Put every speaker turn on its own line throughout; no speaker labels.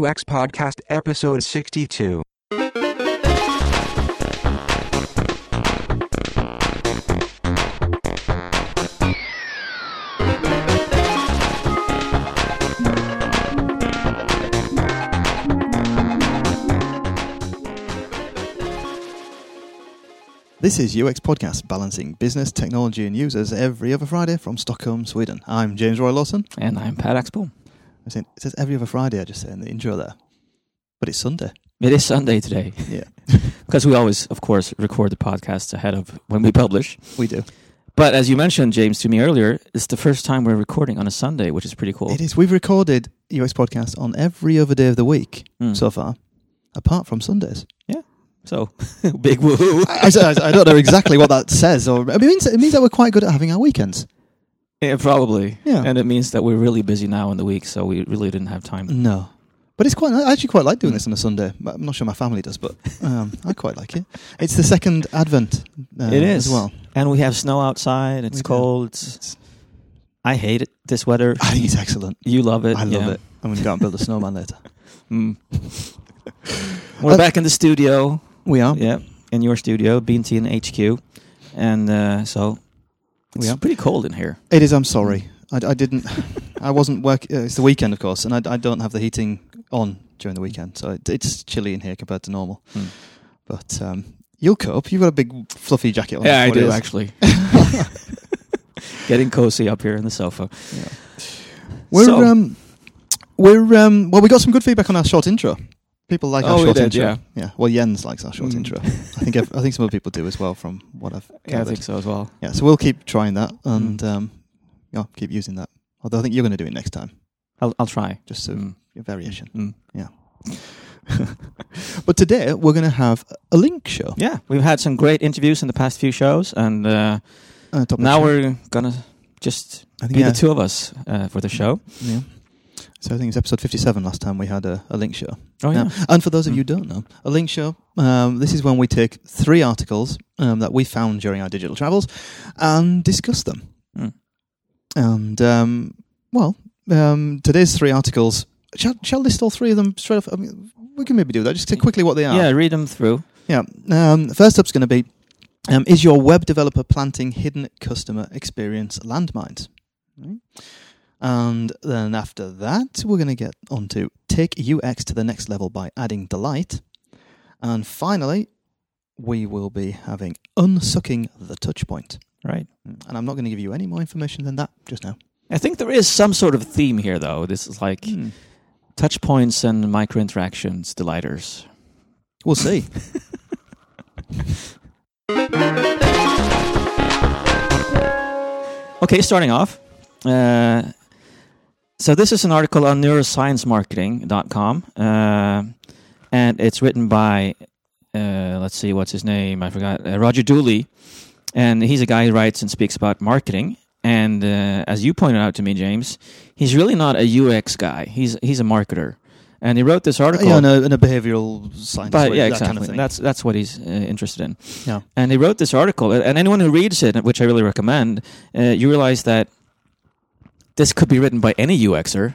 UX Podcast Episode 62.
This is UX Podcast, balancing business, technology, and users every other Friday from Stockholm, Sweden. I'm James Royal-Lawson.
And I'm Per Axbom.
I said, it says every other Friday, I just say in the intro there. But it's Sunday.
It is Sunday today.
Yeah,
because we always, of course, record the podcast ahead of when we publish.
we do.
But as you mentioned, James, to me earlier, it's the first time we're recording on a Sunday, which is pretty cool.
It is. We've recorded UX Podcast on every other day of the week
Mm.
so far, apart from Sundays. Yeah.
So, big woohoo.
I, I- I don't know exactly what that says, or it means, it means that we're quite good at having our weekends.
Yeah, probably.
Yeah.
And it means that we're really busy now in the week, so we really didn't have time.
No. But it's quite. I actually quite like doing this on a Sunday. I'm not sure my family does, but um, I quite like it. It's the second Advent. Uh,
It is.
as well.
And we have snow outside. It's
We
cold. It's, I hate it, this weather.
I think it's excellent.
You love it.
I love
yeah.
it. I'm going to go and build a snowman later.
Mm. we're
Uh,
back in the studio.
We are.
Yeah, in your studio, BNT and HQ. And uh, so it's
We are.
pretty cold in here.
It is. I'm sorry. I, I didn't. I wasn't working. Uh, it's the weekend, of course, and I, I don't have the heating on during the weekend, so it, it's chilly in here compared to normal.
Mm.
But um, you'll cope. You've got a big fluffy jacket on.
Yeah, I do actually. Getting cozy up here in the sofa.
We're
So-
um, we're um, well. We got some good feedback on our short intro. People like our
Oh, we
short
did,
intro.
yeah.
yeah. Well, Jens likes our short
Mm.
intro. I think ev- I think some other people do as well. From what I've gathered.
Yeah, I think so as well.
Yeah, so we'll keep trying that
Mm.
and um, yeah, keep using that. Although I think you're going to do it next time,
I'll, I'll try.
just so
Mm.
a variation.
Mm.
but today we're going to have a link show.
Yeah, we've had some great interviews in the past few shows, and uh,
Uh, top of
now
the show.
we're gonna just
I think
be
yeah,
the two of us uh, for the show.
Yeah. So I think it's episode 57 last time we had a, a link show.
Oh yeah,
Um, and for those of you
Mm.
who don't know, a link show, um, this is when we take three articles um, that we found during our digital travels and discuss them.
Mm.
And, um, well, um, today's three articles, shall, shall list all three of them straight off? I mean, we can maybe do that. Just say quickly what they are.
yeah. Read them through.
Yeah. Um, first up's going to be um, Is your web developer planting hidden customer experience landmines? Right. And then after that, we're going to get on to Take UX to the next level by adding delight. And finally, we will be having Unsucking the Touch Point.
Right.
And I'm not going to give you any more information than that just now.
I think there is some sort of theme here, though. This is like touch points and micro interactions, delighters.
We'll see.
Okay, starting off. Uh, so this is an article on neurosciencemarketing.com, uh, and it's written by, uh, let's see, what's his name? I forgot. Uh, Roger Dooley, and he's a guy who writes and speaks about marketing. And uh, as you pointed out to me, James, he's really not a UX guy. He's he's a marketer, and he wrote this article.
yeah, and a, and a behavioral science.
But
way,
yeah,
that
exactly.
kind of.
That's that's what he's uh, interested in.
Yeah.
And he wrote this article, and anyone who reads it, which I really recommend, uh, you realize that this could be written by any UXer,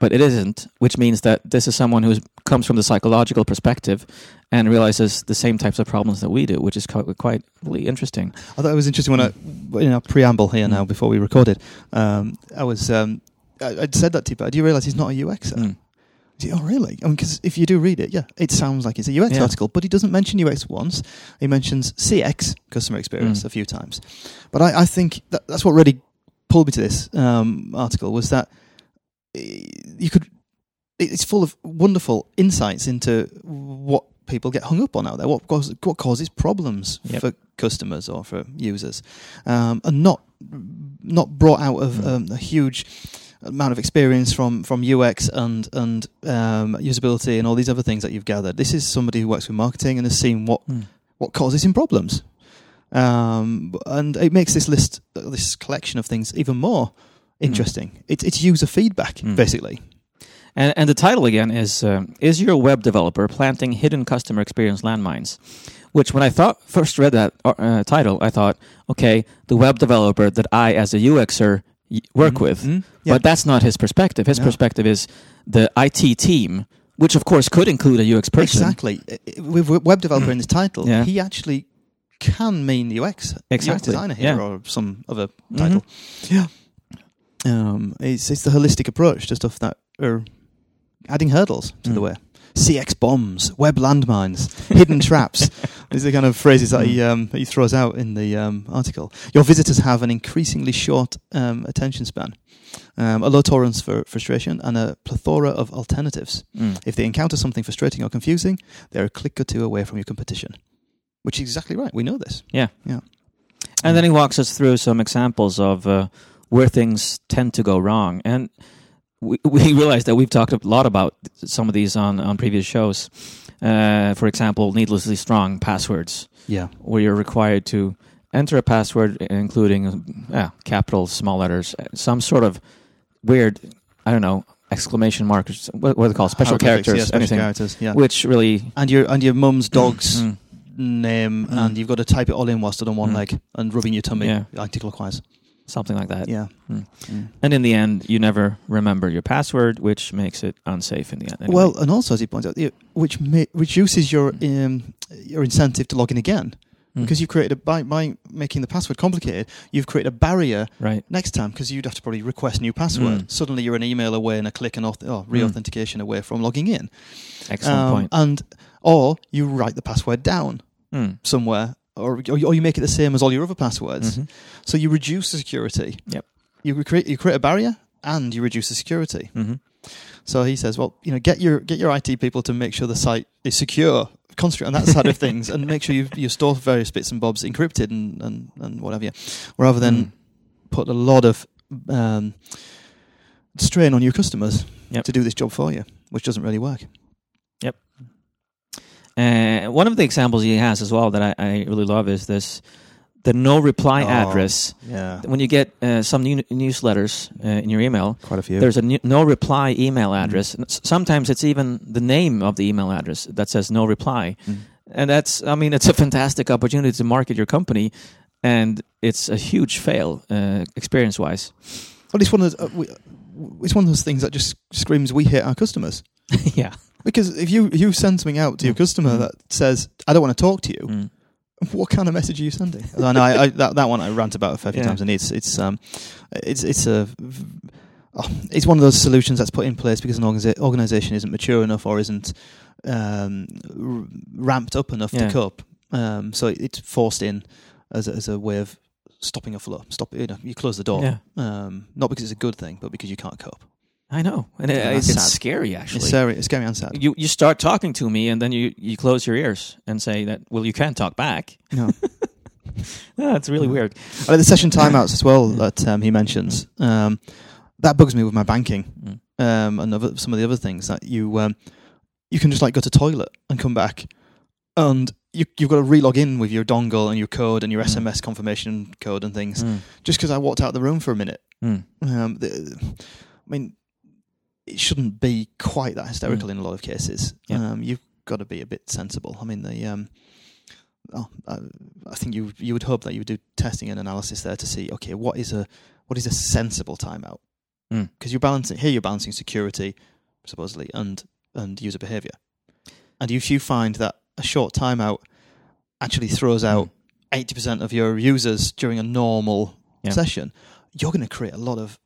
but it isn't. Which means that this is someone who comes from the psychological perspective and realizes the same types of problems that we do, which is quite, quite really interesting.
I thought it was interesting when I, in our preamble here now, before we recorded, um, I was, um, I, I'd said that to you, but do you realise he's not a UXer?
Mm.
Oh, really? I mean, because if you do read it, yeah, it sounds like it's a UX
Yeah.
article, but he doesn't mention UX once. He mentions CX, customer experience,
Mm.
a few times. But I, I think that, that's what really pulled me to this um, article was that eh, you could. It's full of wonderful insights into what people get hung up on out there, what causes, what causes problems
Yep.
for customers or for users, um, and not not brought out of
Mm.
um, a huge amount of experience from from UX and and um, usability and all these other things that you've gathered. This is somebody who works with marketing and has seen what
Mm.
what causes him problems, um, and it makes this list, uh, this collection of things, even more interesting. It's it's user feedback
Mm.
basically.
And, and the title again is um, Is Your Web Developer Planting Hidden Customer Experience Landmines? Which, when I thought first read that uh, title, I thought, okay, the web developer that I, as a UXer, work
Mhm.
with.
Mhm. Yeah.
But that's not his perspective. His
No.
perspective is the IT team which of course could include a UX person.
Exactly. With web developer in his title,
Yeah.
he actually can mean UX, UX designer here,
Yeah.
or some other
Mhm.
title. Yeah. Um, it's it's the holistic approach to stuff that are adding hurdles to the
Mm.
way. CX bombs, web landmines, hidden traps. These are the kind of phrases that he um, that he throws out in the um, article. Your visitors have an increasingly short um, attention span, um, a low tolerance for frustration, and a plethora of alternatives.
Mm.
If they encounter something frustrating or confusing, they're a click or two away from your competition. Which is exactly right. We know this.
Yeah.
Yeah.
And then he walks us through some examples of uh, where things tend to go wrong. And we, we realize that we've talked a lot about some of these on, on previous shows. Uh, for example, needlessly strong passwords,
Yeah.
where you're required to enter a password, including uh, capitals, small letters, uh, some sort of weird, I don't know, exclamation markers, what, what are they called? Special characters,
yeah, special
anything.
characters, yeah.
Which really.
and your and your mum's dog's
Mm,
name,
Mm.
and you've got to type it all in whilst on one
Mm.
leg and rubbing your tummy
Yeah.
anti-clockwise.
something like that.
Yeah.
Mm.
Mm.
And in the end, you never remember your password, which makes it unsafe in the end. anyway.
Well, and also as he points out, it- which ma- reduces your um, your incentive to log in again
Mm.
Because you've created a, by by making the password complicated, you've created a barrier
right.
next time because you'd have to probably request new password.
Mm.
Suddenly, you're an email away and a click and auth- oh, re-authentication away from logging in.
Excellent
Um,
point.
And or you write the password down
Mm.
somewhere, or or you make it the same as all your other passwords.
Mhm.
So you reduce the security.
Yep.
You create you create a barrier and you reduce the security.
Mhm.
So he says, well, you know, get your get your IT people to make sure the site is secure. Concentrate on that side of things and make sure you you store various bits and bobs encrypted and and, and whatever, rather than
Mm.
put a lot of um, strain on your customers
Yep.
to do this job for you, which doesn't really work. Yep.
Uh, one of the examples he has as well that I, I really love is this the no reply
Oh.
address.
Yeah,
When you get uh, some new newsletters uh, in your email,
quite a few.
there's a new, no reply email address. S- Sometimes it's even the name of the email address that says no reply.
Mm.
And that's, I mean, it's a fantastic opportunity to market your company. And it's a huge fail uh, experience wise.
Well, it's one of those, uh, we, it's one of those things that just screams we hate our customers.
yeah.
Because if you you send something out to your
Mm.
customer
Mm.
that says I don't want to talk to you,
Mm.
what kind of message are you sending? I know I, I, that that one I rant about a fair few
Yeah.
times, and it's it's um it's it's a oh, it's one of those solutions that's put in place because an organiza- organization isn't mature enough or isn't um, r- ramped up enough
Yeah.
to cope. Um, so it's forced in as a, as a way of stopping a flow. Stop you know you close the door.
Yeah.
Um, not because it's a good thing, but because you can't cope.
I know. And it,
Yeah,
it's scary, actually.
It's scary. It's scary and sad.
you you start talking to me and then you you close your ears and say that well you can't talk back
No.
yeah, it's really weird
I like the session timeouts as well that um, he mentions. Um, that bugs me with my banking
Mm.
um, and other, some of the other things that you um, you can just like go to toilet and come back, and you, you've got to relog in with your dongle and your code and your
Mm.
SMS confirmation code and things.
Mm.
Just because I walked out of the room for a minute,
Mm.
um, the, I mean, it shouldn't be quite that hysterical
Mm.
in a lot of cases.
Yeah.
Um, you've got to be a bit sensible. I mean, the um, oh, I, I think you you would hope that you would do testing and analysis there to see okay, what is a what is a sensible timeout?
Mm.
Because you're balancing here, you're balancing security supposedly and and user behavior, and if you find that a short timeout actually throws out eighty percent of your users during a normal
Yeah.
session, you're going to create a lot of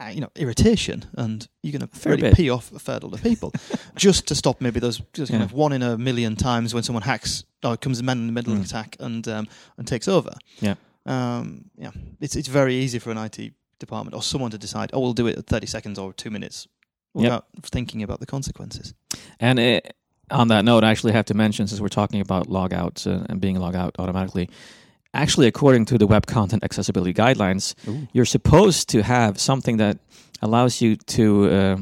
uh, you know irritation, and you're going to really pee off a fair lot of people just to stop maybe those just kind
Yeah.
of one in a million times when someone hacks or comes man in the middle of
Mm.
an attack and um, and takes over.
Yeah.
um, yeah. It's it's very easy for an IT department or someone to decide, oh, we'll do it at thirty seconds or two minutes
Yep.
without thinking about the consequences.
and it, on that note i actually have to mention since we're talking about logouts uh, and being logged out automatically actually according to the web content accessibility guidelines you're supposed to have something that allows you to uh,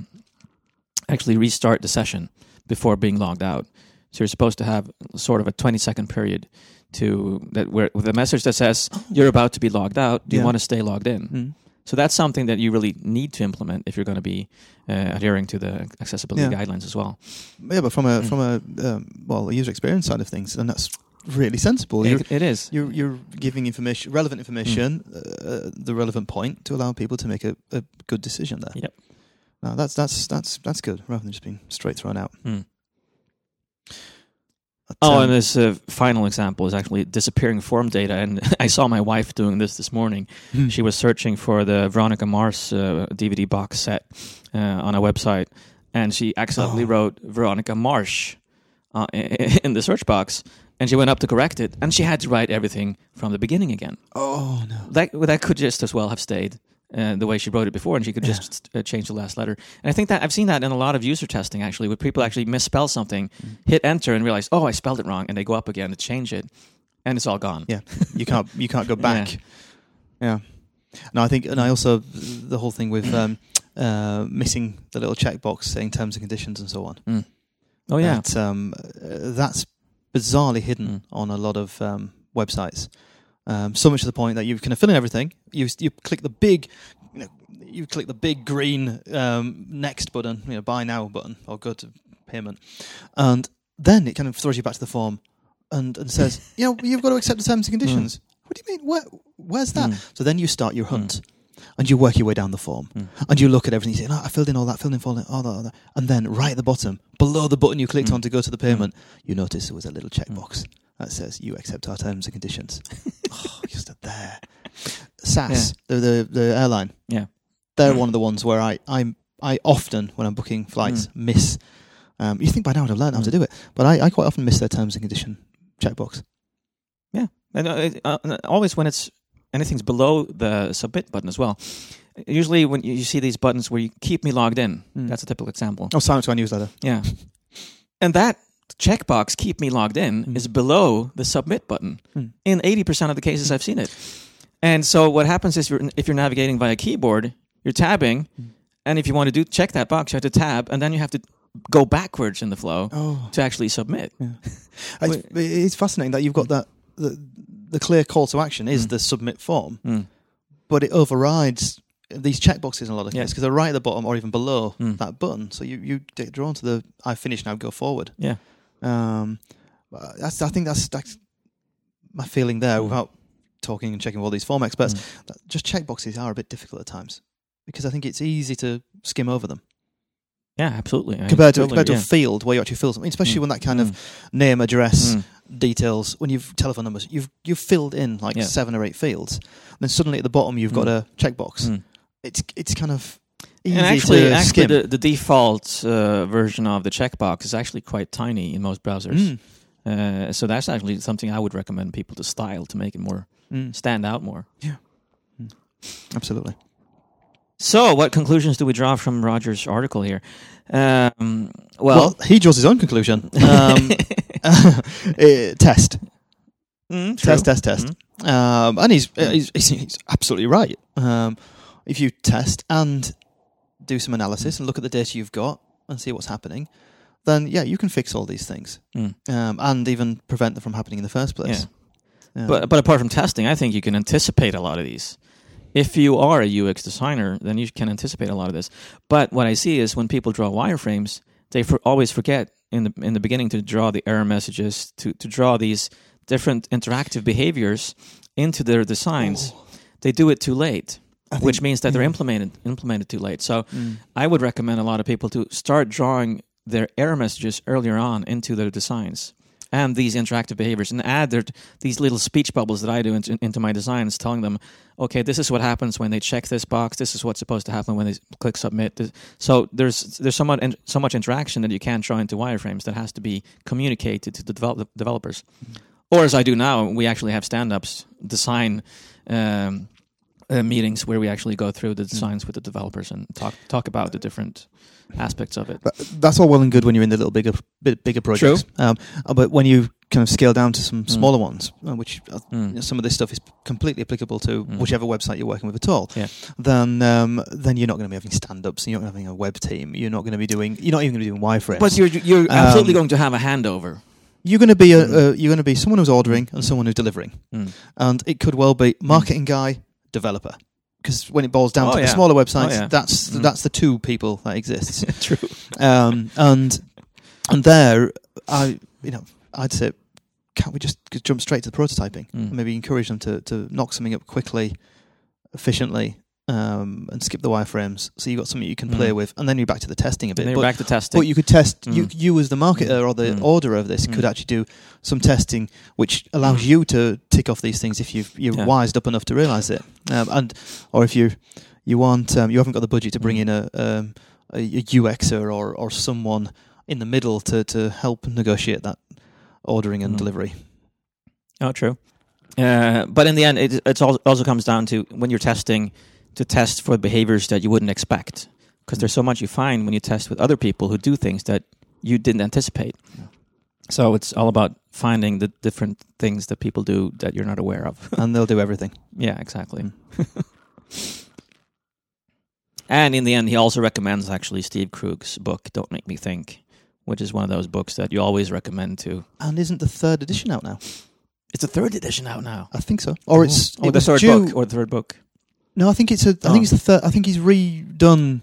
actually restart the session before being logged out. So you're supposed to have sort of a 20 second period to that where with a message that says you're about to be logged out. Do you want to stay logged in?
Mm.
So that's something that you really need to implement if you're going to be uh, adhering to the accessibility
Yeah.
guidelines as well.
Yeah, but from a
Mm.
from a um, well a user experience side of things, and that's really sensible.
It, it is.
you're you're giving information, relevant information,
Mm.
uh, the relevant point to allow people to make a, a good decision there.
Yep.
No, that's that's that's that's good rather than just being straight thrown out. But,
Oh,
um,
and this uh, final example is actually disappearing form data. And I saw my wife doing this this morning.
hmm.
She was searching for the Veronica Mars uh, DVD box set uh, on a website, and she accidentally
Oh.
wrote Veronica Marsh uh, in the search box. And she went up to correct it, and she had to write everything from the beginning again.
oh no.
That that could just as well have stayed uh, the way she wrote it before, and she could just uh, change the last letter. And I think that I've seen that in a lot of user testing actually, where people actually misspell something, hit enter, and realize, oh, I spelled it wrong, and they go up again to change it, and it's all gone.
Yeah, you can't you can't go back. Yeah. No, I think, and I also the whole thing with um, uh, missing the little checkbox saying terms and conditions and so on.
Mm. Oh yeah.
That, um, uh, that's bizarrely hidden
Mm.
on a lot of um, websites. Um, so much to the point that you can fill in everything. You you click the big, you know, you click the big green um, next button, you know, buy now button or go to payment, and then it kind of throws you back to the form and, and says, you know, you've got to accept the terms and conditions. What do you mean? Where, where's that?
Mm.
So then you start your hunt. And you work your way down the form,
Mm.
and you look at everything. You say, "No, I filled in all that, filled in all that, all that, all that." And then, right at the bottom, below the button you clicked
Mm.
on to go to the payment, you notice there was a little checkbox that says you accept our terms and conditions. oh, you stood there. SAS, the, the the airline.
Yeah.
they're one of the ones where I I I often when I'm booking flights miss. Um, you think by now I'd have learned how to do it, but I, I quite often miss their terms and condition checkbox.
And uh, uh, and always when it's anything's below the submit button as well. Usually when you you see these buttons where you keep me logged in,
Mm.
that's a typical example.
Oh, sign up to our newsletter.
Yeah. And that checkbox, keep me logged in,
Mm.
is below the submit button.
Mm.
In 80% of the cases I've seen it. And so what happens is you're, if you're navigating via keyboard, you're tabbing,
Mm.
and if you want to do check that box, you have to tab, and then you have to go backwards in the flow
Oh,
to actually submit.
it's, it's fascinating that you've got that the, the clear call to action is
Mm.
the submit form,
Mm.
but it overrides these checkboxes in a lot of
Yeah.
cases because they're right at the bottom or even below
Mm.
that button. So you you get drawn to the I finish now, go forward.
Yeah.
Um, that's I think that's that's my feeling there.
Mm.
Without talking and checking with all these form experts,
Mm.
that just checkboxes are a bit difficult at times because I think it's easy to skim over them
Yeah, absolutely. I
compared to
totally-
compared to
yeah.
a field where you actually fill something, especially
Mm.
when that kind
Mm.
of name, address,
Mm.
details, when you've telephone numbers, you've you've filled in like
Yeah.
seven or eight fields, then suddenly at the bottom you've got
Mm.
a checkbox.
Mm.
It's it's kind of easy
And actually,
to
actually
skim.
the, the default uh, version of the checkbox is actually quite tiny in most browsers.
Mm.
Uh, so that's actually something I would recommend people to style to make it more
Mm.
stand out more.
Yeah, absolutely.
So, what conclusions do we draw from Roger's article here? Um, well,
Well, he draws his own conclusion. Um, eh, test,
Mm,
test, test, test.
Mhm.
Um, and he's,
Mm.
he's he's he's absolutely right. Um, if you test and do some analysis and look at the data you've got and see what's happening, then yeah, you can fix all these things
Mm.
um, and even prevent them from happening in the first place. Yeah.
But but apart from testing, I think you can anticipate a lot of these. If you are a UX designer, then you can anticipate a lot of this. But what I see is when people draw wireframes, they for, always forget in the in the beginning to draw the error messages, to to draw these different interactive behaviors into their designs. They do it too late,
think-
which means that they're implemented implemented too late. So
Mm.
I would recommend a lot of people to start drawing their error messages earlier on into their designs and these interactive behaviors and add their, these little speech bubbles that I do into, into my designs, telling them, okay, this is what happens when they check this box. This is what's supposed to happen when they click submit. So there's there's somewhat in, so much interaction that you can't draw into wireframes that has to be communicated to the develop, developers. Or as I do now, we actually have stand-ups, design um, uh, meetings where we actually go through the designs with the developers and talk talk about the different aspects of it.
That's all well and good when you're in the little bigger, bit bigger projects. Um, uh, but when you kind of scale down to some
Mm.
smaller ones, uh, which uh,
Mm.
you know, some of this stuff is completely applicable to
Mm.
whichever website you're working with at all,
Yeah.
then um, then you're not going to be having stand-ups. And you're not going to be having a web team. You're not going to be doing. You're not even going to be doing wireframes.
But you're you're absolutely
Um,
going to have a handover.
you're going to be a,
Mm.
uh, you're going to be someone who's ordering and someone who's delivering,
Mm.
and it could well be marketing guy, developer. Because when it boils down
Oh,
to
yeah.
the smaller websites,
Oh, yeah.
that's
Mm.
that's the two people that exists.
True.
um, and and there, I you know, I'd say, can't we just jump straight to the prototyping?
Mm.
Maybe encourage them to to knock something up quickly, efficiently, um, and skip the wireframes, so you've got something you can play
Mm.
with, and then you're back to the testing a bit. But,
back to testing.
but you could test you
Mm.
you as the marketer or the
Mm.
order of this could
Mm.
actually do some testing, which allows
Mm.
you to tick off these things if you've you're
Yeah.
wised up enough to realize it, um, and or if you you want um, you haven't got the budget to bring
Mm.
in a, um, a a UXer or or someone in the middle to to help negotiate that ordering and
Mm.
delivery.
Oh, true. Uh, but in the end, it also comes down to when you're testing to test for behaviors that you wouldn't expect, because there's so much you find when you test with other people who do things that you didn't anticipate.
Yeah.
So it's all about finding the different things that people do that you're not aware of.
and they'll do everything.
yeah, exactly.
Mm.
and in the end, he also recommends actually Steve Krug's book "Don't Make Me Think," which is one of those books that you always recommend to.
And isn't the third edition out now?
It's the third edition out now.
I think so. Or it's
oh,
it
the third
due-
book or the third book.
No, I think it's a. I
Oh.
think it's the third. I think he's redone.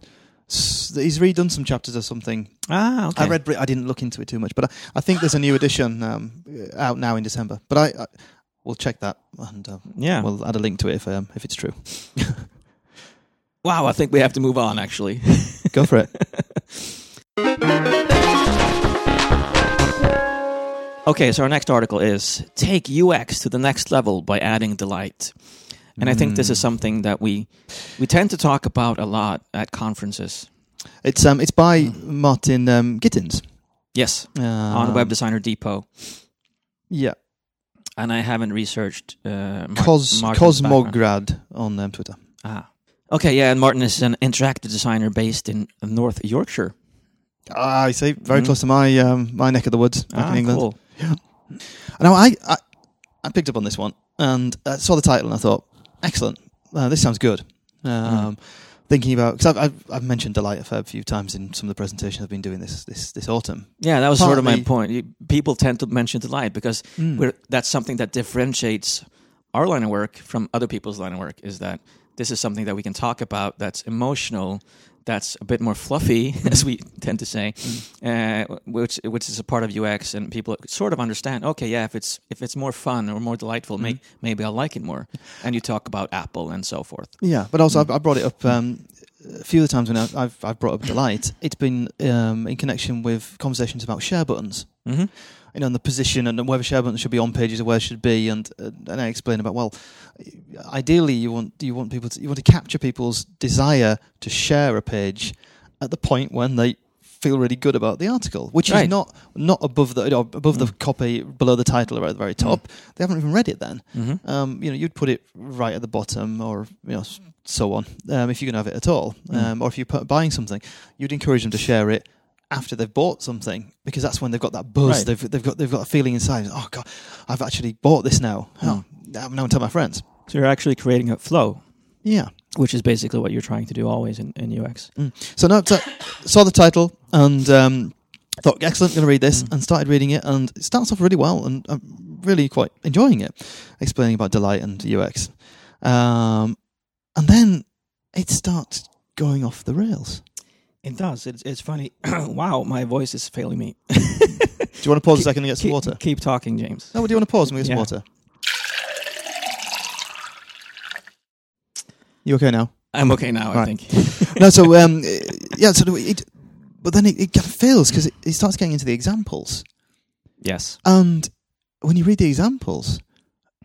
He's redone some chapters or something.
Ah, okay.
I read. I didn't look into it too much, but I, I think there's a new edition um, out now in December. But I, I we'll check that and uh,
Yeah.
we'll add a link to it if um, if it's true.
wow, I think we have to move on. Actually.
Go for it.
okay, so our next article is take UX to the next level by adding delight. And I think this is
Mm.
something that we we tend to talk about a lot at conferences.
It's um it's by Martin um, Gittins
Yes,
um,
on Web Designer Depot.
Yeah,
And I haven't researched uh, Mar-
Cos
Martin's background.
Cosmograd on um, Twitter.
Ah. Okay, yeah, and Martin is an interactive designer based in North Yorkshire.
Ah, I see, very
Mm.
close to my um, my neck of the woods back
ah,
in England.
cool.
Now I, I I picked up on this one and uh, saw the title and I thought, excellent, uh, this sounds good. Um, Thinking about because I've, I've I've mentioned Delight a fair few times in some of the presentations I've been doing this this this autumn.
Yeah, that was sort of my point. You, people tend to mention delight because
Mm.
we're, that's something that differentiates our line of work from other people's line of work is that this is something that we can talk about that's emotional that's a bit more fluffy as we tend to say uh, which which is a part of UX and people sort of understand okay yeah if it's if it's more fun or more delightful may, maybe I'll like it more. And you talk about Apple and so forth.
Yeah, but also I've, I brought it up um, a few of the times when I've, I've, I've brought up Delight. It's been um, in connection with conversations about share buttons.
hmm
You know, and the position and whether share buttons should be on pages or where it should be, and uh, and I explain about well, ideally you want you want people to you want to capture people's desire to share a page at the point when they feel really good about the article, which
Right.
is not not above the you know, above the
Mm.
copy below the title or at the very top. They haven't even read it then
hmm
um, you know, you'd put it right at the bottom, or you know, so on. Um, if you're going to have it at all,
Mm.
um, or if you're pu- buying something, you'd encourage them to share it after they've bought something because that's when they've got that buzz.
Right.
They've they've got they've got a feeling inside. Oh God, I've actually bought this now.
Mm.
Oh, I'm now tell my friends.
so you're actually creating a flow
Yeah.
which is basically what you're trying to do always in, in UX
So now so, saw the title and um, thought, excellent, going to read this,
Mm.
and started reading it, and it starts off really well, and I'm really quite enjoying it, explaining about delight and UX, um, and then it starts going off the rails.
It does. It's, it's funny. wow, my voice is failing me.
Do you want to pause a second and get some
keep,
water?
Keep talking, James.
No, do you want to pause and we get some water? You okay now?
I'm okay now, I
Right.
think.
no, so um, yeah, so it, but then it, it kind of fails because it, it starts getting into the examples.
yes.
And when you read the examples,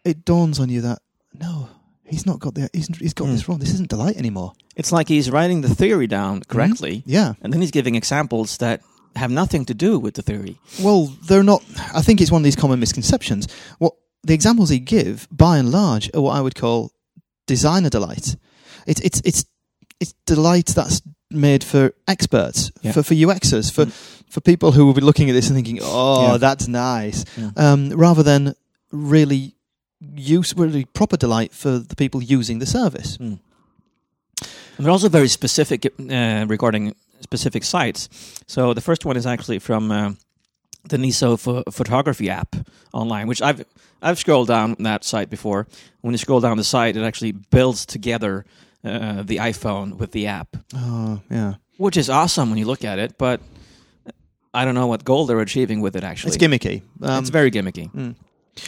it dawns on you that no, he's not got the he's, he's got
Mm.
this wrong. This isn't delight anymore.
It's like he's writing the theory down correctly,
Yeah.
and then he's giving examples that have nothing to do with the theory.
Well, they're not. I think it's one of these common misconceptions. What the examples he give, by and large, are what I would call designer delight. It's it's it's it's delight that's made for experts,
Yeah.
for for UXers, for
Mm.
for people who will be looking at this and thinking, "Oh,
Yeah.
that's nice,"
Yeah.
um, rather than really use really proper delight for the people using the service.
And they're also very specific uh, regarding specific sites. So the first one is actually from uh, the Niso pho- photography app online, which I've I've scrolled down that site before. When you scroll down the site, it actually builds together uh, the iPhone with the app,
Oh, yeah.
which is awesome when you look at it. But I don't know what goal they're achieving with it. Actually,
It's gimmicky. Um,
it's very gimmicky.
Mm.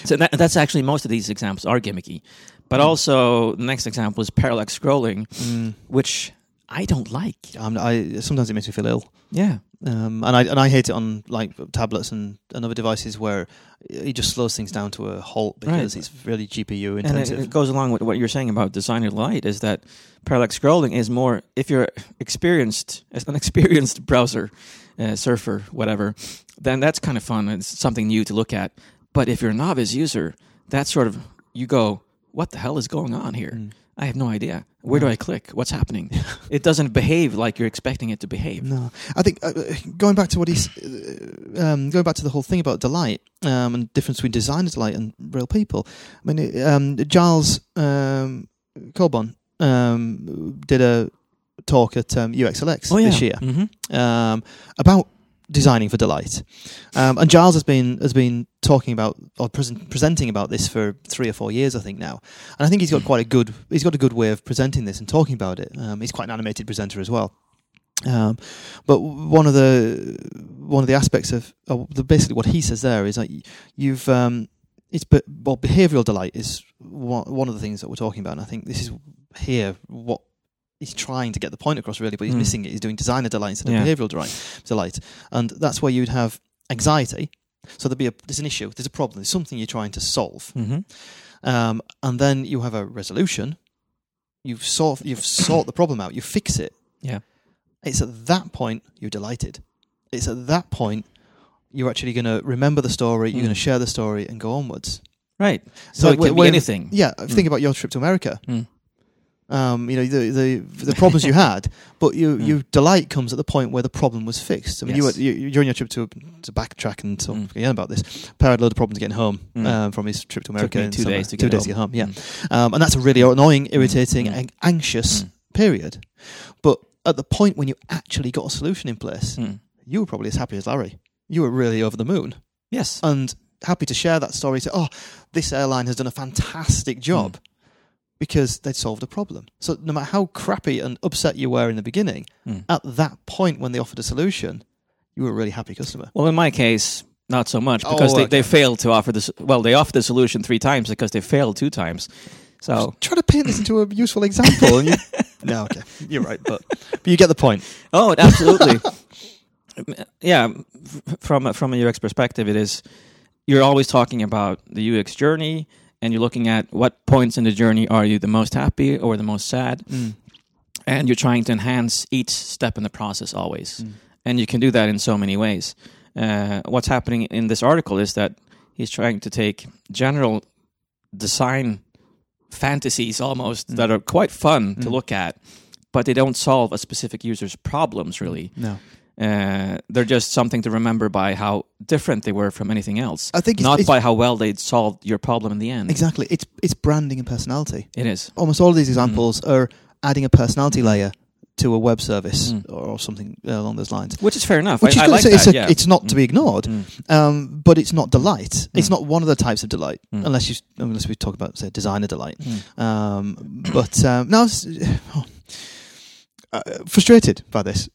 So that, that's actually most of these examples are gimmicky, but
Mm.
also the next example is parallax scrolling,
Mm.
which I don't like.
I'm, I sometimes it makes me feel ill.
Yeah,
Um, and I and I hate it on like tablets and, and other devices where it just slows things down to a halt because
Right.
it's really GPU
and it,
intensive.
it goes along with what you're saying about designer light is that parallax scrolling is more if you're experienced as an experienced browser uh, surfer whatever then that's kind of fun it's something new to look at but if you're a novice user that's sort of you go what the hell is going on here?
Mm.
i have no idea. Where do i click? What's happening? It doesn't behave like you're expecting it to behave.
No, I think uh, going back to what he's uh, um, going back to the whole thing about delight um, and difference between designer delight and real people. I mean, um, Giles um, Colborne um, did a talk at um, UXLX
oh yeah.
this year
hmm
um, about designing for delight, um, and Giles has been has been talking about or present, presenting about this for three or four years, I think now, and I think he's got quite a good he's got a good way of presenting this and talking about it. Um, he's quite an animated presenter as well. Um, but one of the one of the aspects of, of the, basically what he says there is that you've um, it's but well behavioural delight is one, one of the things that we're talking about. And I think this is here what he's trying to get the point across really, but he's
Mm.
missing it. He's doing designer delight instead
Yeah.
of behavioural delight, delight, and that's where you'd have anxiety. So there'd be a there's an issue, there's a problem, there's something you're trying to solve,
hmm
um, and then you have a resolution. You've solved, you've sought the problem out, you fix it.
Yeah.
It's at that point you're delighted. It's at that point you're actually going to remember the story, you're
Mm.
going to share the story, and go onwards.
right
So
so it can be anything
Yeah,
Mm.
think about your trip to America. Um, you know the the the problems you had, but you
Mm.
your delight comes at the point where the problem was fixed. I mean, you, were, you during your trip to to backtrack and talk
Mm.
again about this. Per had a load of problems getting home
Mm.
um, from his trip to America.
me two
summer.
days to
two
get
days to
home.
get home. Yeah,
Mm.
um, and that's a really annoying, irritating,
Mm.
and anxious
Mm.
period. But at the point when you actually got a solution in place, you were probably as happy as Larry. You were really over the moon
yes
and happy to share that story. Say, oh, this airline has done a fantastic job. Because they'd solved a problem. So no matter how crappy and upset you were in the beginning,
Mm.
at that point when they offered a solution, you were a really happy customer.
Well, in my case, not so much
Oh,
because they,
okay.
they failed to offer this. Well, they offered the solution three times because they failed two times. So,
Try to paint this into a useful example. you, no, okay, you're right, but but you get the point.
oh, absolutely. yeah, from from a UX perspective, it is you're always talking about the UX journey, and you're looking at what points in the journey are you the most happy or the most sad, and you're trying to enhance each step in the process always.
Mm.
and you can do that in so many ways. Uh, what's happening in this article is that he's trying to take general design fantasies almost
Mm.
that are quite fun to
Mm.
look at, but they don't solve a specific user's problems really.
No,
Uh, they're just something to remember by how different they were from anything else,
I think it's,
not
it's,
by how well they'd solved your problem in the end.
exactly. It's it's branding and personality.
It is.
Almost all of these examples are adding a personality layer to a web service
Mm.
or, something along those lines.
Which is fair enough.
Which
I,
is
I like
it's,
that.
a-
yeah.
it's not to be
Mm.
ignored,
Mm.
um, but it's not delight. It's
Mm.
not one of the types of delight,
Mm.
unless you unless we talk about say designer delight.
Mm.
Um, but um, no, I was oh, uh, frustrated by this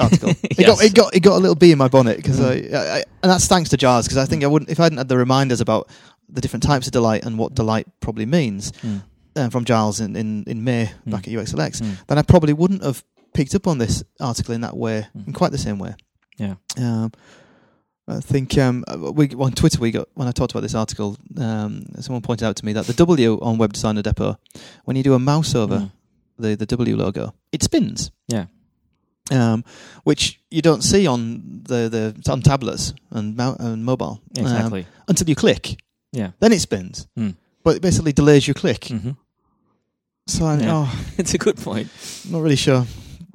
article. It got it got it got a little bee in my bonnet because
Mm.
I, I, I and that's thanks to Jars because I think I wouldn't if I hadn't had the reminders about the different types of delight and what delight probably means
Mm.
uh, from Giles in, in, in May
Mm.
back at UXLX,
Mm.
then I probably wouldn't have picked up on this article in that way,
Mm.
in quite the same way.
Yeah.
Um, I think um, we on Twitter we got when I talked about this article, um, someone pointed out to me that the W on Web Designer Depot, when you do a mouse over
Mm.
the the W logo, it spins.
Yeah.
Um, which you don't see on the the on tablets and, mou- and mobile um,
Exactly.
until you click.
Yeah.
Then it spins,
Mm.
but it basically delays your click.
hmm
So I'm
Yeah.
oh,
it's a good point.
not really sure.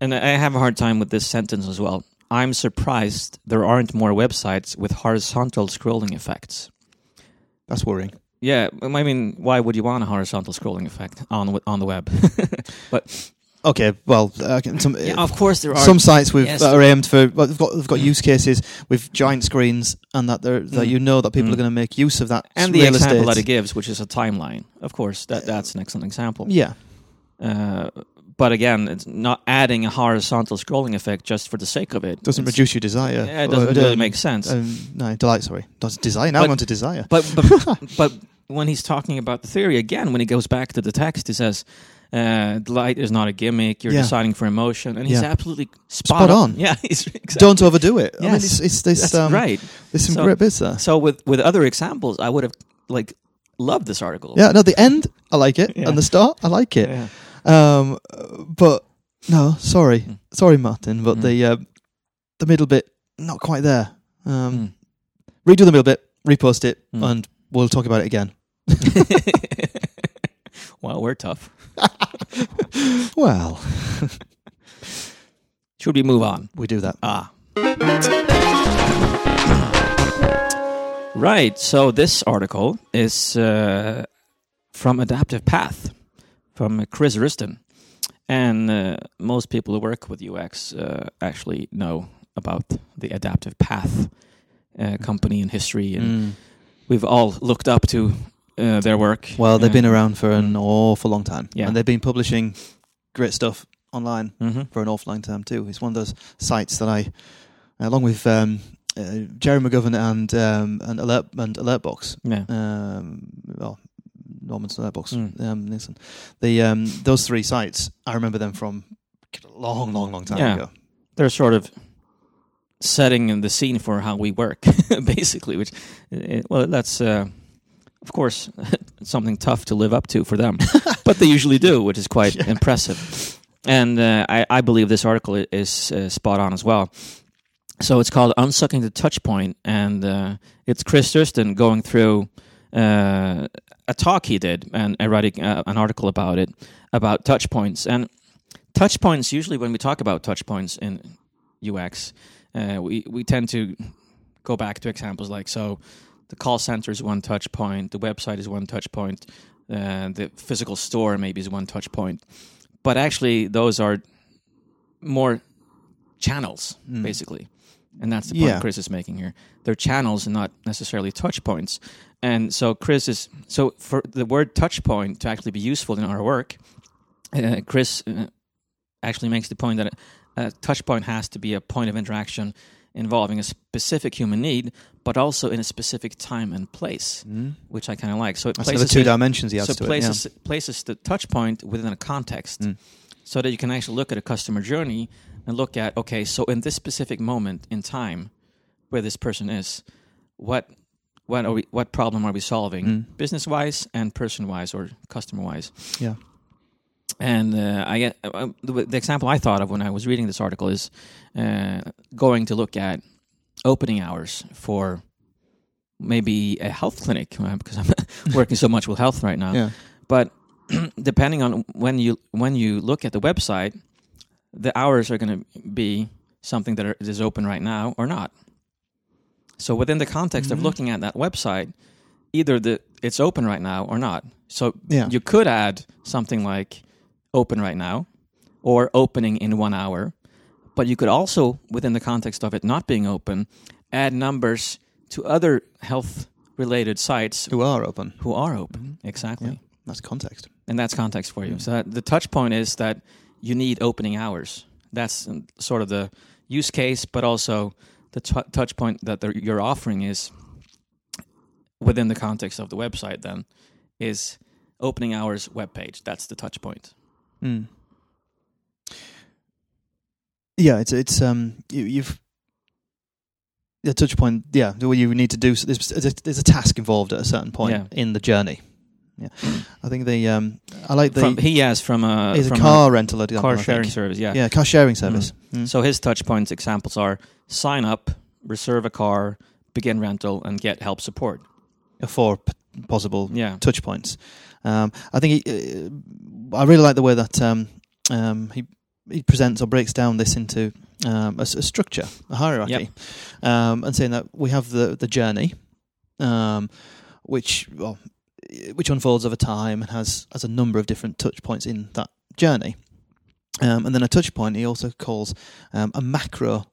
And I have a hard time with this sentence as well. I'm surprised there aren't more websites with horizontal scrolling effects.
That's worrying.
Yeah, I mean, why would you want a horizontal scrolling effect on on the web?
Okay, well, uh, some,
yeah, of course there are.
some sites we've
Yes.
that are aimed for. Well, they've got they've got use cases with giant screens, and that they're, that
Mm.
you know that people
Mm.
are going to make use of that
and the
real
example
estate.
that it gives, which is a timeline. Of course, that that's an excellent example.
yeah,
Uh, but again, it's not adding a horizontal scrolling effect just for the sake of it.
Doesn't
It's-
reduce your desire.
Yeah, it doesn't
Or,
really
um,
make sense.
Um, no, delight. Sorry, does desire. Now
But-
I'm on to desire.
But but but when he's talking about the theory again, when he goes back to the text, he says, uh, "Delight is not a gimmick. You're
Yeah.
deciding for emotion," and he's
Yeah.
absolutely spot,
Spot on.
Yeah, he's exactly.
Don't overdo it. I mean, it's, it's this.
That's
um,
right.
There's some
So-
great bits there.
So with with other examples, I would have like loved this article.
Yeah, no, the end I like it,
Yeah.
and the start I like it.
Yeah.
Um, but no, sorry,
Mm.
sorry, Martin, but
Mm.
the uh, the middle bit not quite there. Um,
Mm.
Redo the middle bit, repost it,
Mm.
and we'll talk about it again.
well, we're tough.
Well,
Should we move on?
we do that.
Ah. Right. So this article is uh, from Adaptive Path, from Chris Risdon, and uh, most people who work with UX uh, actually know about the Adaptive Path uh, company and history, and
Mm.
we've all looked up to uh, their work.
Well, they've been around for an awful long time,
Yeah.
and they've been publishing great stuff online
mhm.
for an awful long time too. It's one of those sites that I, along with um, uh, Gerry McGovern and um, and Alert and Alertbox,
Yeah.
um, well, Norman's Alertbox,
Mm.
um, Nielsen. The um, those three sites, I remember them from a long, long, long time
Yeah.
ago.
they're sort of setting the scene for how we work, basically. Which, uh, well, that's uh, of course something tough to live up to for them, but they usually do, which is quite
Yeah.
impressive. And uh, I, I believe this article is uh, spot on as well. So it's called "Unsucking the Touchpoint," and uh, it's Chris Thurston going through uh, a talk he did and uh, writing uh, an article about it about touch points and touch points. Usually, when we talk about touch points in UX, uh, we we tend to go back to examples like so. The call center is one touch point. The website is one touch point. Uh, the physical store maybe is one touch point, but actually those are more channels
Mm.
basically, and that's the point
Yeah.
Chris is making here. They're channels and not necessarily touch points. And so Chris is so for the word touch point to actually be useful in our work. Uh, Chris uh, actually makes the point that a, a touch point has to be a point of interaction involving a specific human need, but also in a specific time and place,
Mm.
which I kind of like. So it
That's
places
two dimensions he adds
so
to
places places the touch point within a context,
Mm.
so that you can actually look at a customer journey and look at okay, so in this specific moment in time where this person is, what what are we what problem are we solving,
Mm.
business wise and person wise or customer wise?
Yeah.
And uh, I get uh, the, the example I thought of when I was reading this article is uh, going to look at opening hours for maybe a health clinic uh, because I'm working so much with health right now.
Yeah.
But depending on when you when you look at the website, the hours are going to be something that are, is open right now or not. So within the context
Mhm.
of looking at that website, either the it's open right now or not. So
Yeah.
you could add something like open right now or opening in one hour, but you could also within the context of it not being open, add numbers to other health related sites
Who are open.
who are open.
Mhm.
Exactly
Yeah. That's context.
and that's context for you.
Mm.
So the touch point is that you need opening hours. That's sort of the use case, but also the t- touch point that you're offering is within the context of the website. Then is opening hours web page. That's the touch point.
Mm. Yeah, it's it's um you, you've the touch point. Yeah, what you need to do. There's, there's, a, there's a task involved at a certain point
Yeah.
in the journey. Yeah, I think the um I like the
from, he has from a
is a car rental example,
car sharing service. Yeah.
Yeah, car sharing service. Mm.
So his touch points examples are sign up, reserve a car, begin rental, and get help support.
four p- possible
Yeah.
touch points. Um, I think he, uh, I really like the way that um, um, he he presents or breaks down this into um, a, a structure, a hierarchy, um, and saying that we have the the journey, um, which well, which unfolds over time and has has a number of different touch points in that journey, um, and then a touch point he also calls um, a macro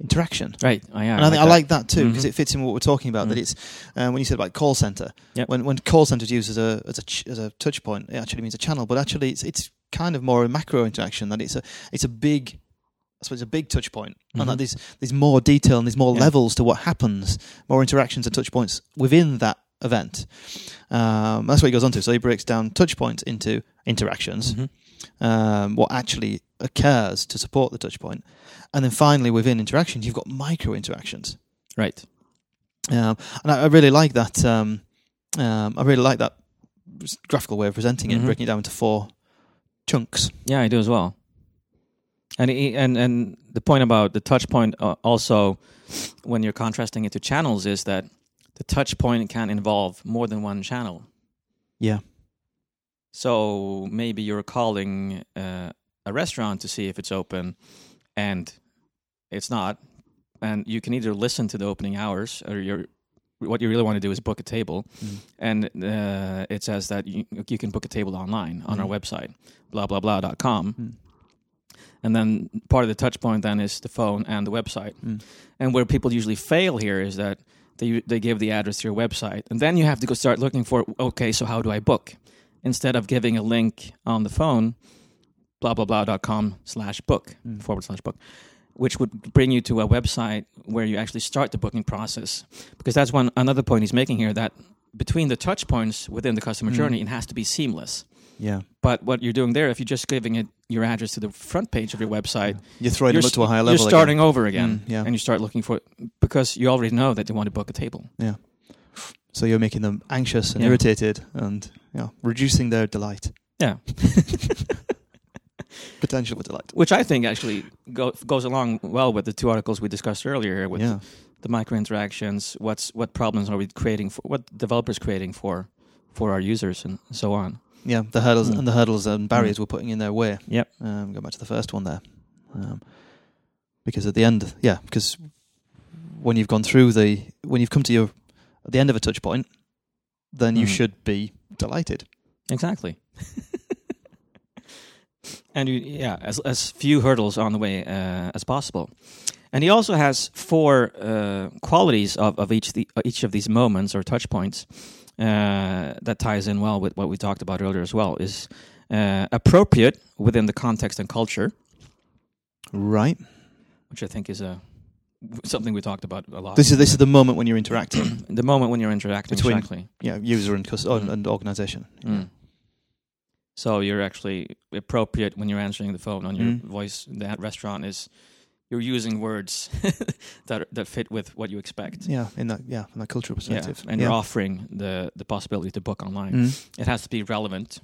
interaction.
Right. Oh, yeah,
And I, think I like that too because
Mhm.
it fits in what we're talking about. That
Mhm.
it's um, when you said about call center.
Yep.
When when call center is used as a as a ch- as a touch point, it actually means a channel, but actually it's it's kind of more a macro interaction. That it's a it's a big, I suppose, a big touch point, and
Mhm.
that there's there's more detail and there's more
Yeah.
levels to what happens, more interactions and touch points within that event. Um, that's what he goes on to. So he breaks down touch points into interactions,
Mhm.
Um, what actually occurs to support the touch point, and then finally within interactions, you've got micro interactions.
Right.
Um, and I, I really like that. Um, um, I really like that graphical way of presenting it,
Mhm.
breaking it down into four chunks.
Yeah, I do as well. And and and the point about the touch point uh, also, when you're contrasting it to channels, is that the touch point can involve more than one channel.
Yeah.
So maybe you're calling uh, a restaurant to see if it's open, and it's not, and you can either listen to the opening hours, or you're what you really want to do is book a table,
Mm.
and uh, it says that you, you can book a table online on our
Mm.
website, blah blah blah blah.com.
Mm.
And then part of the touch point then is the phone and the website.
Mm.
And where people usually fail here is that they they give the address to your website, and then you have to go start looking for okay, so how do I book? Instead of giving a link on the phone, blah blah blah.com slash book
Mm.
forward slash book, which would bring you to a website where you actually start the booking process. Because that's one another point he's making here that between the touch points within the customer
Mm.
journey, it has to be seamless.
Yeah,
But what you're doing there, if you're just giving it your address to the front page of your website,
you're throwing
you're,
them up to a higher
you're
level.
starting over again,
Mm, yeah.
and you start looking for because you already know that they want to book a table.
again. So you're making them anxious and
Yeah.
irritated, and yeah, reducing their delight,
Yeah,
potential for delight.
which I think actually go, goes along well with the two articles we discussed earlier here with
yeah,
the micro interactions. What's what problems are we creating for what developers creating for for our users and so on.
yeah, the hurdles
Mm.
and the hurdles and barriers we're putting in their way.
Yep.
Um, go back to the first one there, um, because at the end, yeah, because when you've gone through the when you've come to your at the end of a touch point, then you
Mhm.
should be delighted.
Exactly. and you, yeah, as as few hurdles on the way uh, as possible. And he also has four uh, qualities of, of each the, each of these moments or touch points uh, that ties in well with what we talked about earlier as well. Is uh, appropriate within the context and culture,
Right.
which I think is a something we talked about a lot.
This is this is the moment when you're interacting.
the moment when you're interacting
Between-
exactly.
yeah, user and cus-
Mm.
and organization.
Mm. So you're actually appropriate when you're answering the phone on your
Mm.
voice. That restaurant is you're using words that that fit with what you expect.
Yeah, in that yeah, from that cultural perspective.
Yeah, and
yeah.
you're offering the the possibility to book online.
Mm.
It has to be relevant.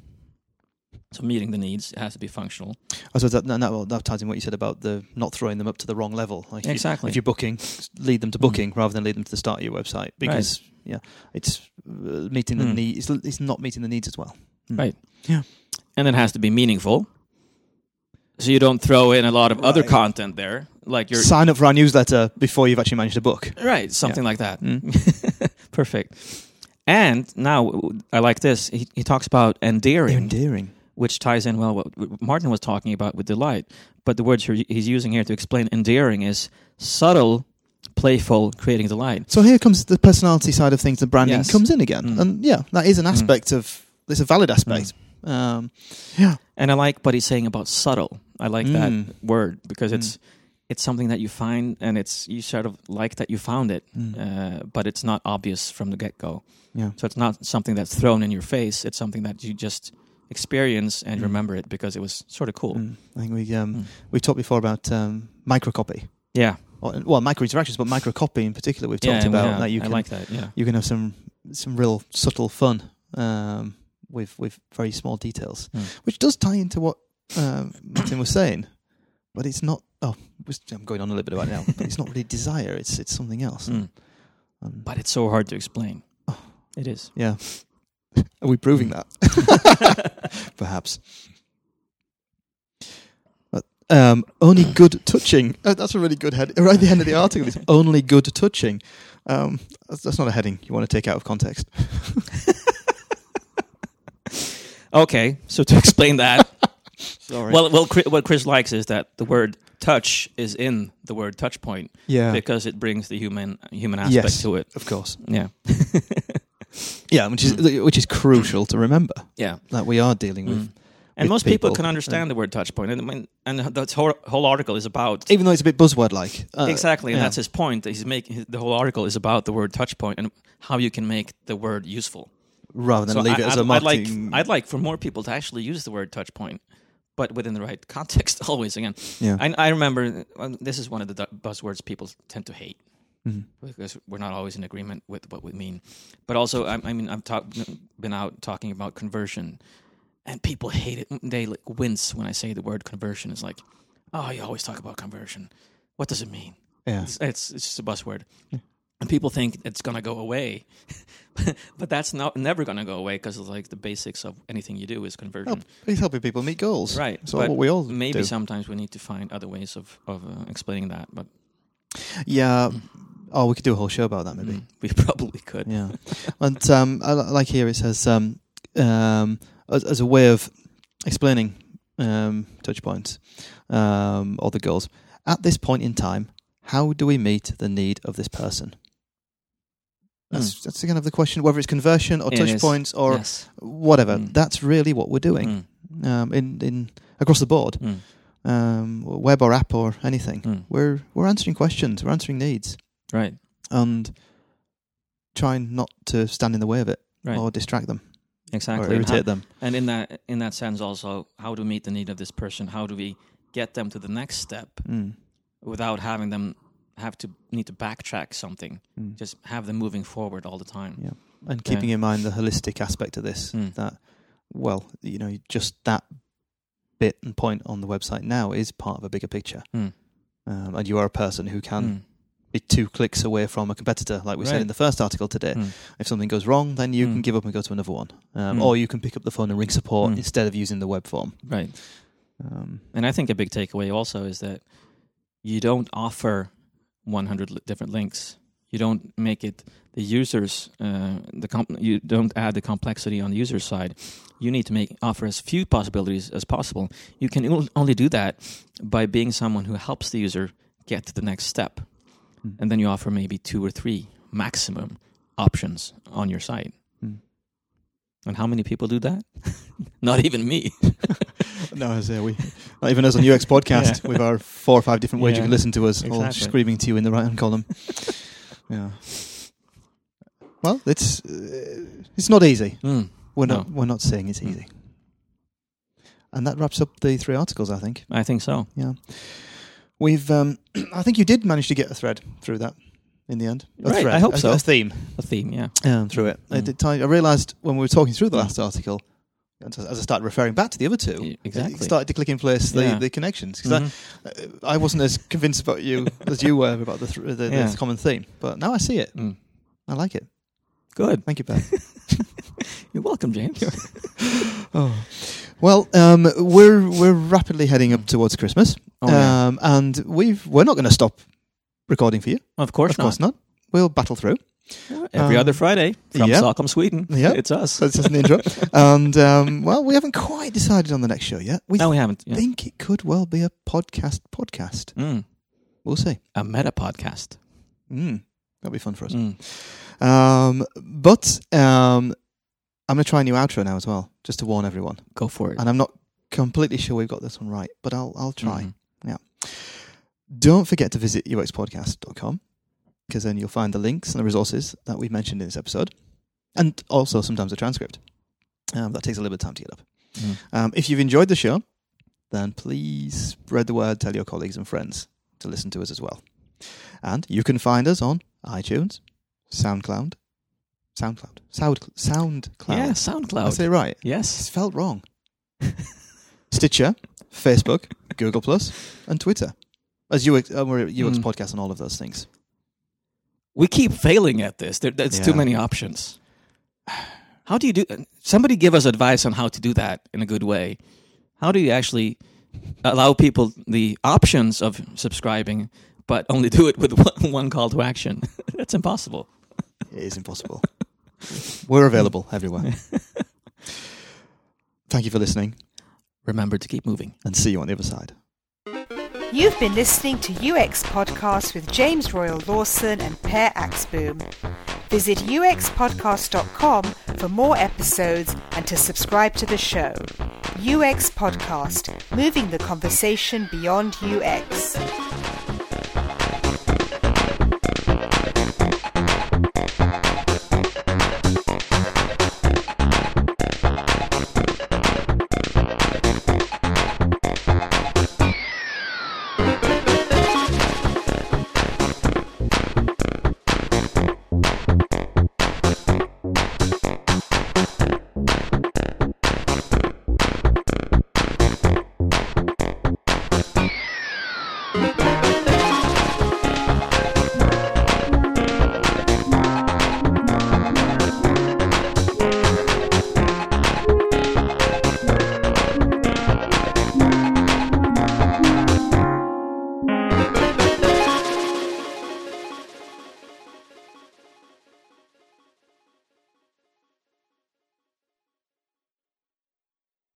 So meeting the needs, it has to be functional.
I suppose that, that, well, that ties in what you said about the not throwing them up to the wrong level. Like if you-
Exactly.
if you're booking, lead them to
Mm.
booking rather than lead them to the start of your website because yeah, it's uh, meeting the
Mm.
need. It's, it's not meeting the needs as well. Mm.
Right.
Yeah.
And it has to be meaningful. So you don't throw in a lot of other content there, like you're
Sign up for our newsletter before you've actually managed to book.
right, something like that.
Mm.
Perfect. And now I like this. He, he talks about endearing,
Endearing.
Which ties in well what Martin was talking about with delight. But the words he's using here to explain endearing is subtle, playful, creating delight.
So here comes the personality side of things. The branding
Yes.
comes in again,
Mm.
and yeah, that is an
Mm.
aspect of. It's a valid aspect. Um, yeah.
And I like what he's saying about subtle. I like that
Mm.
word because
Mm.
it's it's something that you find and it's you sort of like that you found it,
Mm.
uh, but it's not obvious from the get go.
yeah.
So it's not something that's thrown in your face. It's something that you just experience and
Mm.
remember it because it was sort of cool.
Mm. I think we um,
Mm.
we talked before about um, microcopy.
Yeah,
Or, well, micro interactions, but microcopy in particular. We've talked
we
about that you
I
can
like that. Yeah,
you can have some some real subtle fun um, with with very small details,
Mm.
which does tie into what um, Martin was saying. But it's not. Oh, I'm going on a little bit about it now. But it's not really desire. It's it's something else.
Mm.
Um,
but it's so hard to explain.
Oh.
It is.
yeah. Are we proving that? Perhaps. Um, only good touching. Uh, that's a really good head. Right at the end of the article, it's only good touching. Um, that's, that's not a heading you want to take out of context.
Okay, so to explain that,
Sorry.
well, well, what Chris likes is that the word touch is in the word touch point
yeah,
because it brings the human human aspect
Yes.
to it.
of course.
Yeah,
Yeah, which is which is crucial to remember
yeah.
that we are dealing with.
Mm. And most people,
people.
can understand the word touch point. And, when- and the whole, whole article is about
even though it's a bit buzzword like. Uh,
exactly, and
yeah.
that's his point. That He's making the whole article is about the word touch point and how you can make the word useful.
rather than
So
leave
I,
it as
I'd,
a
I'd like
marketing.
I'd like for more people to actually use the word touch point, but within the right context. Always again.
yeah.
I, I remember um, this is one of the buzzwords people tend to hate
Mhm.
because we're not always in agreement with what we mean. But also, I, I mean, I've talk, been out talking about conversion, and people hate it. They like wince when I say the word conversion. It's like, oh, you always talk about conversion. What does it mean?
yeah.
It's, it's, it's just a buzzword. And people think it's gonna go away, but that's not never gonna go away because like the basics of anything you do is conversion.
Help, he's helping people meet goals.
Right,
So what we all
Maybe
do.
sometimes we need to find other ways of of uh, explaining that, but
Yeah. Oh, we could do a whole show about that, maybe.
mm, we probably could.
Yeah. and um, I like here it says um, um, as, as a way of explaining um, touch points um, or the goals. At this point in time, how do we meet the need of this person? That's that's kind of the question. Whether it's conversion or
It
touch
is.
points or
yes.
whatever,
Mm.
that's really what we're doing
Mm,
um, in in across the board,
mm,
um, web or app or anything.
mm.
We're we're answering questions, we're answering needs,
Right.
and trying not to stand in the way of it
Right.
or distract them
exactly.
or
And, how-
irritate them.
and in that in that sense, also, how do we meet the need of this person? How do we get them to the next step
Mm.
without having them have to need to backtrack something?
Mm.
Just have them moving forward all the time.
Yeah. And keeping in mind the holistic aspect of this,
Mm.
that well, you know, just that bit and point on the website now is part of a bigger picture.
Mm.
Um, and you are a person who can
Mm.
Two clicks away from a competitor, like we said in the first article today.
Mm.
If something goes wrong, then you can
Mm.
give up and go to another one, um,
Mm.
or you can pick up the phone and ring support
Mm.
instead of using the web form.
Right.
Um,
And I think a big takeaway also is that you don't offer 100 li- different links. You don't make it the users. Uh, the comp- you don't add the complexity on the user side. You need to make offer as few possibilities as possible. You can only do that by being someone who helps the user get to the next step,
Mm.
and then you offer maybe two or three maximum options on your site.
Mm.
And how many people do that? Not even me.
no, as uh, we, not even us on UX podcast
Yeah.
with our four or five different ways you can listen to us, all screaming to you in the right hand column. yeah. Well, it's uh, it's not easy.
Mm.
We're
No.
not we're not saying it's
Mm.
easy. And that wraps up the three articles. I think
I think so.
We've. Um, I think you did manage to get a thread through that in the end. A
Right,
thread,
I hope
a,
so.
A theme
A theme, yeah.
um, through it. I,
Mm.
tie- I realised when we were talking through the last article, as as I started referring back to the other two,
exactly.
it started to click in place the,
Yeah.
the connections. Because
Mhm.
I, I wasn't as convinced about you as you were about the, th- the,
Yeah.
the common theme, but now I see it.
Mm.
I like it.
Good.
Thank you, Ben.
You're welcome, James.
oh. Well, um, we're we're rapidly heading up towards Christmas,
Oh, yeah.
um, and we've we're not going to stop recording for you.
of course
of course not. We'll battle through.
Every
Um,
other Friday from
yeah.
Stockholm, Sweden.
Yeah.
It's us.
It's just an intro, and um, well, we haven't quite decided on the next show yet. We
no, we haven't. Yeah.
think it could well be a podcast. Podcast.
Mm.
We'll see.
A meta podcast.
Mm, that'll be fun for us.
Mm.
Um, but um, I'm going to try a new outro now as well, just to warn everyone.
Go for it.
And I'm not completely sure we've got this one right, but I'll I'll try.
Mhm.
Don't forget to visit uxpodcast.com because then you'll find the links and the resources that we mentioned in this episode, and also sometimes a transcript. Um, that takes a little bit of time to get up.
Mm.
Um, if you've enjoyed the show, then please spread the word, tell your colleagues and friends to listen to us as well. And you can find us on iTunes, SoundCloud, SoundCloud, Sound, SoundCloud.
Yeah, SoundCloud.
I say right.
yes.
It's felt wrong. Stitcher, Facebook, Google Plus, and Twitter. As UX, uh, we're UX
Mm.
Podcast on all of those things.
We keep failing at this. There, there's too many options. How do you do? Somebody give us advice on how to do that in a good way. How do you actually allow people the options of subscribing, but only do it with one, one call to action? That's impossible.
It is impossible. We're available everywhere. Thank you for listening,
Remember to keep moving.
and see you on the other side.
You've been listening to UX Podcast with James Royal Lawson and Per Axbom. Visit uxpodcast.com for more episodes and to subscribe to the show. UX Podcast, moving the conversation beyond UX.